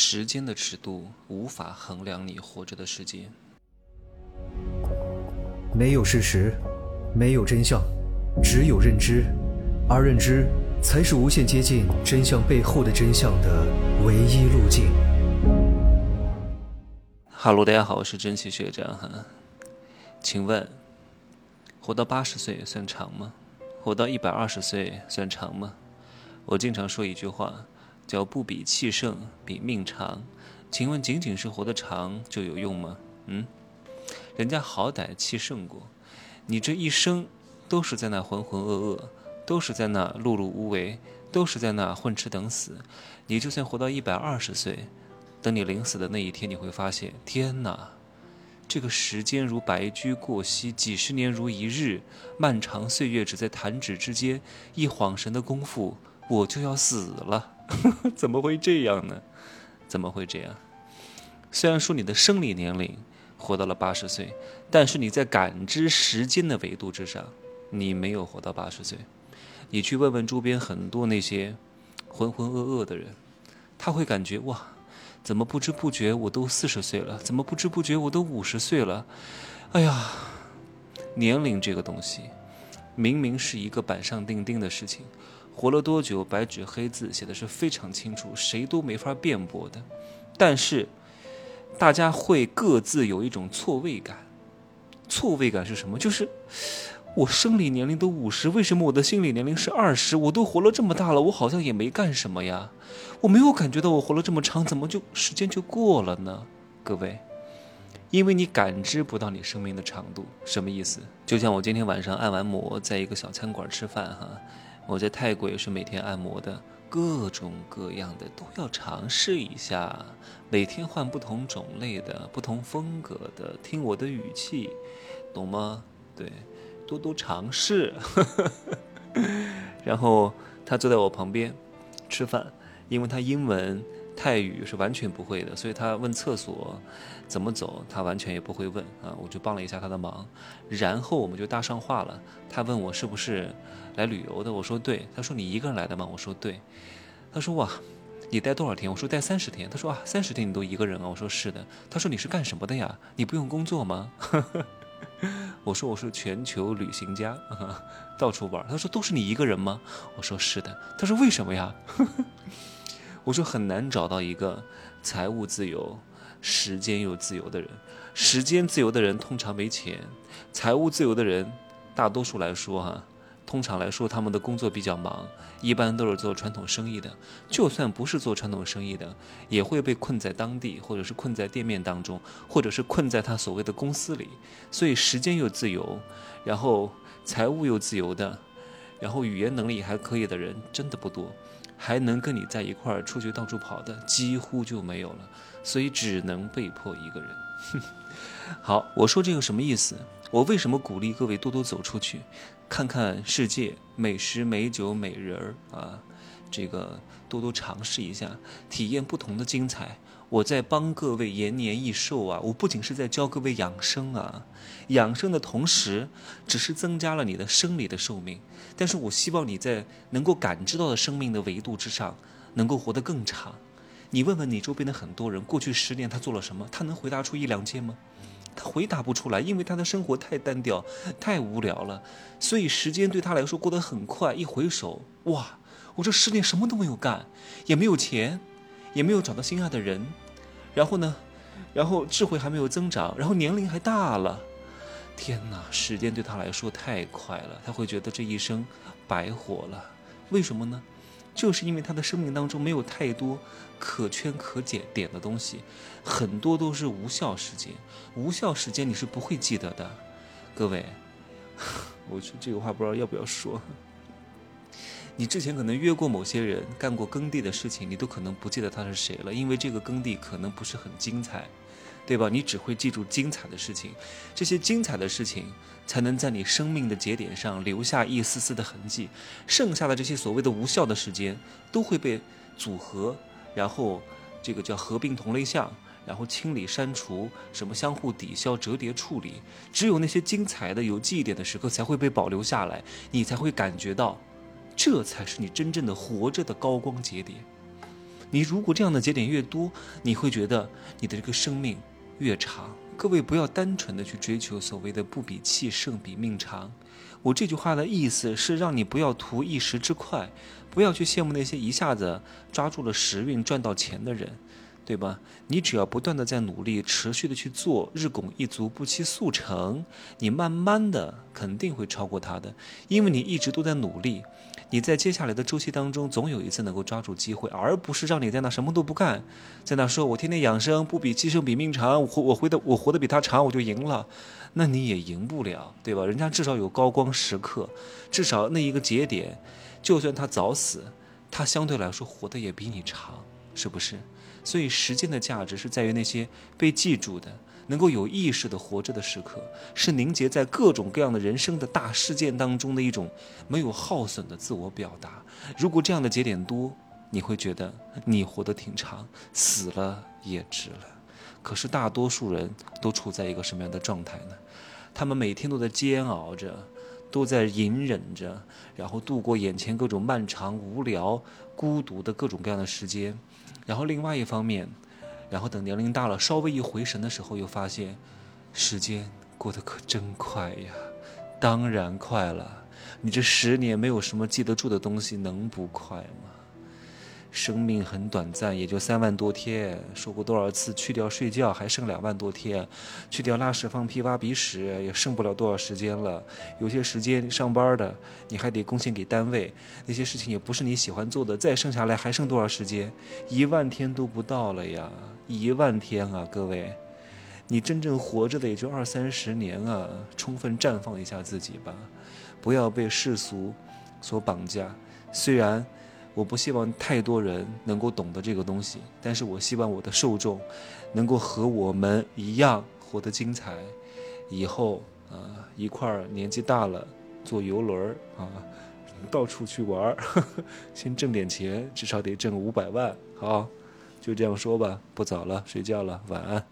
时间的尺度无法衡量你活着的时间。没有事实，没有真相，只有认知，而认知才是无限接近真相背后的真相的唯一路径。哈喽，大家好，我是真奇学长哈。请问，活到八十岁算长吗？活到一百二十岁算长吗？我经常说一句话。叫不比气盛，比命长。请问，仅仅是活得长就有用吗？嗯，人家好歹气盛过，你这一生都是在那浑浑噩噩，都是在那碌碌无为，都是在那混吃等死。你就算活到一百二十岁，等你临死的那一天，你会发现，天哪，这个时间如白驹过隙，几十年如一日，漫长岁月只在弹指之间，一晃神的功夫，我就要死了。怎么会这样呢？怎么会这样？虽然说你的生理年龄活到了八十岁，但是你在感知时间的维度之上，你没有活到八十岁。你去问问周边很多那些浑浑噩噩的人，他会感觉哇，怎么不知不觉我都四十岁了？怎么不知不觉我都五十岁了？哎呀，年龄这个东西，明明是一个板上钉钉的事情。活了多久？白纸黑字写的是非常清楚，谁都没法辩驳的。但是，大家会各自有一种错位感。错位感是什么？就是我生理年龄都五十，为什么我的心理年龄是二十？我都活了这么大了，我好像也没干什么呀，我没有感觉到我活了这么长，怎么就时间就过了呢？各位，因为你感知不到你生命的长度，什么意思？就像我今天晚上按完摩，在一个小餐馆吃饭哈。我在泰国也是每天按摩的，各种各样的都要尝试一下，每天换不同种类的、不同风格的，听我的语气，懂吗？对，多多尝试。然后他坐在我旁边吃饭，因为他英文。泰语是完全不会的，所以他问厕所怎么走，他完全也不会问啊。我就帮了一下他的忙，然后我们就搭上话了。他问我是不是来旅游的，我说对。他说你一个人来的吗？我说对。他说哇，你待多少天？我说待三十天。他说啊，三十天你都一个人啊？我说是的。他说你是干什么的呀？你不用工作吗？我说我是全球旅行家，到处玩。他说都是你一个人吗？我说是的。他说为什么呀？我说很难找到一个财务自由、时间又自由的人。时间自由的人通常没钱，财务自由的人，大多数来说哈，通常来说他们的工作比较忙，一般都是做传统生意的。就算不是做传统生意的，也会被困在当地，或者是困在店面当中，或者是困在他所谓的公司里。所以时间又自由，然后财务又自由的，然后语言能力还可以的人，真的不多。还能跟你在一块儿出去到处跑的几乎就没有了，所以只能被迫一个人。好，我说这个什么意思？我为什么鼓励各位多多走出去，看看世界，美食、美酒、美人儿啊，这个多多尝试一下，体验不同的精彩。我在帮各位延年益寿啊！我不仅是在教各位养生啊，养生的同时，只是增加了你的生理的寿命。但是我希望你在能够感知到的生命的维度之上，能够活得更长。你问问你周边的很多人，过去十年他做了什么？他能回答出一两件吗？他回答不出来，因为他的生活太单调、太无聊了。所以时间对他来说过得很快，一回首，哇！我这十年什么都没有干，也没有钱。也没有找到心爱的人，然后呢，然后智慧还没有增长，然后年龄还大了，天哪！时间对他来说太快了，他会觉得这一生白活了。为什么呢？就是因为他的生命当中没有太多可圈可点点的东西，很多都是无效时间。无效时间你是不会记得的，各位，我说这个话不知道要不要说。你之前可能约过某些人，干过耕地的事情，你都可能不记得他是谁了，因为这个耕地可能不是很精彩，对吧？你只会记住精彩的事情，这些精彩的事情才能在你生命的节点上留下一丝丝的痕迹，剩下的这些所谓的无效的时间都会被组合，然后这个叫合并同类项，然后清理删除，什么相互抵消折叠处理，只有那些精彩的有记忆点的时刻才会被保留下来，你才会感觉到。这才是你真正的活着的高光节点，你如果这样的节点越多，你会觉得你的这个生命越长。各位不要单纯的去追求所谓的不比气盛比命长。我这句话的意思是让你不要图一时之快，不要去羡慕那些一下子抓住了时运赚到钱的人。对吧？你只要不断的在努力，持续的去做，日拱一卒，不期速成，你慢慢的肯定会超过他的，因为你一直都在努力。你在接下来的周期当中，总有一次能够抓住机会，而不是让你在那什么都不干，在那说我天天养生，不比鸡生比命长，我活我活的我活得比他长，我就赢了，那你也赢不了，对吧？人家至少有高光时刻，至少那一个节点，就算他早死，他相对来说活得也比你长，是不是？所以，时间的价值是在于那些被记住的、能够有意识的活着的时刻，是凝结在各种各样的人生的大事件当中的一种没有耗损的自我表达。如果这样的节点多，你会觉得你活得挺长，死了也值了。可是，大多数人都处在一个什么样的状态呢？他们每天都在煎熬着，都在隐忍着，然后度过眼前各种漫长、无聊、孤独的各种各样的时间。然后另外一方面，然后等年龄大了，稍微一回神的时候，又发现，时间过得可真快呀！当然快了，你这十年没有什么记得住的东西，能不快吗？生命很短暂，也就三万多天。说过多少次，去掉睡觉还剩两万多天，去掉拉屎放屁挖鼻屎也剩不了多少时间了。有些时间上班的你还得贡献给单位，那些事情也不是你喜欢做的。再剩下来还剩多少时间？一万天都不到了呀！一万天啊，各位，你真正活着的也就二三十年啊！充分绽放一下自己吧，不要被世俗所绑架。虽然。我不希望太多人能够懂得这个东西，但是我希望我的受众能够和我们一样活得精彩，以后啊一块儿年纪大了坐游轮儿啊 到处去玩儿，先挣点钱，至少得挣五百万。好，就这样说吧，不早了，睡觉了，晚安。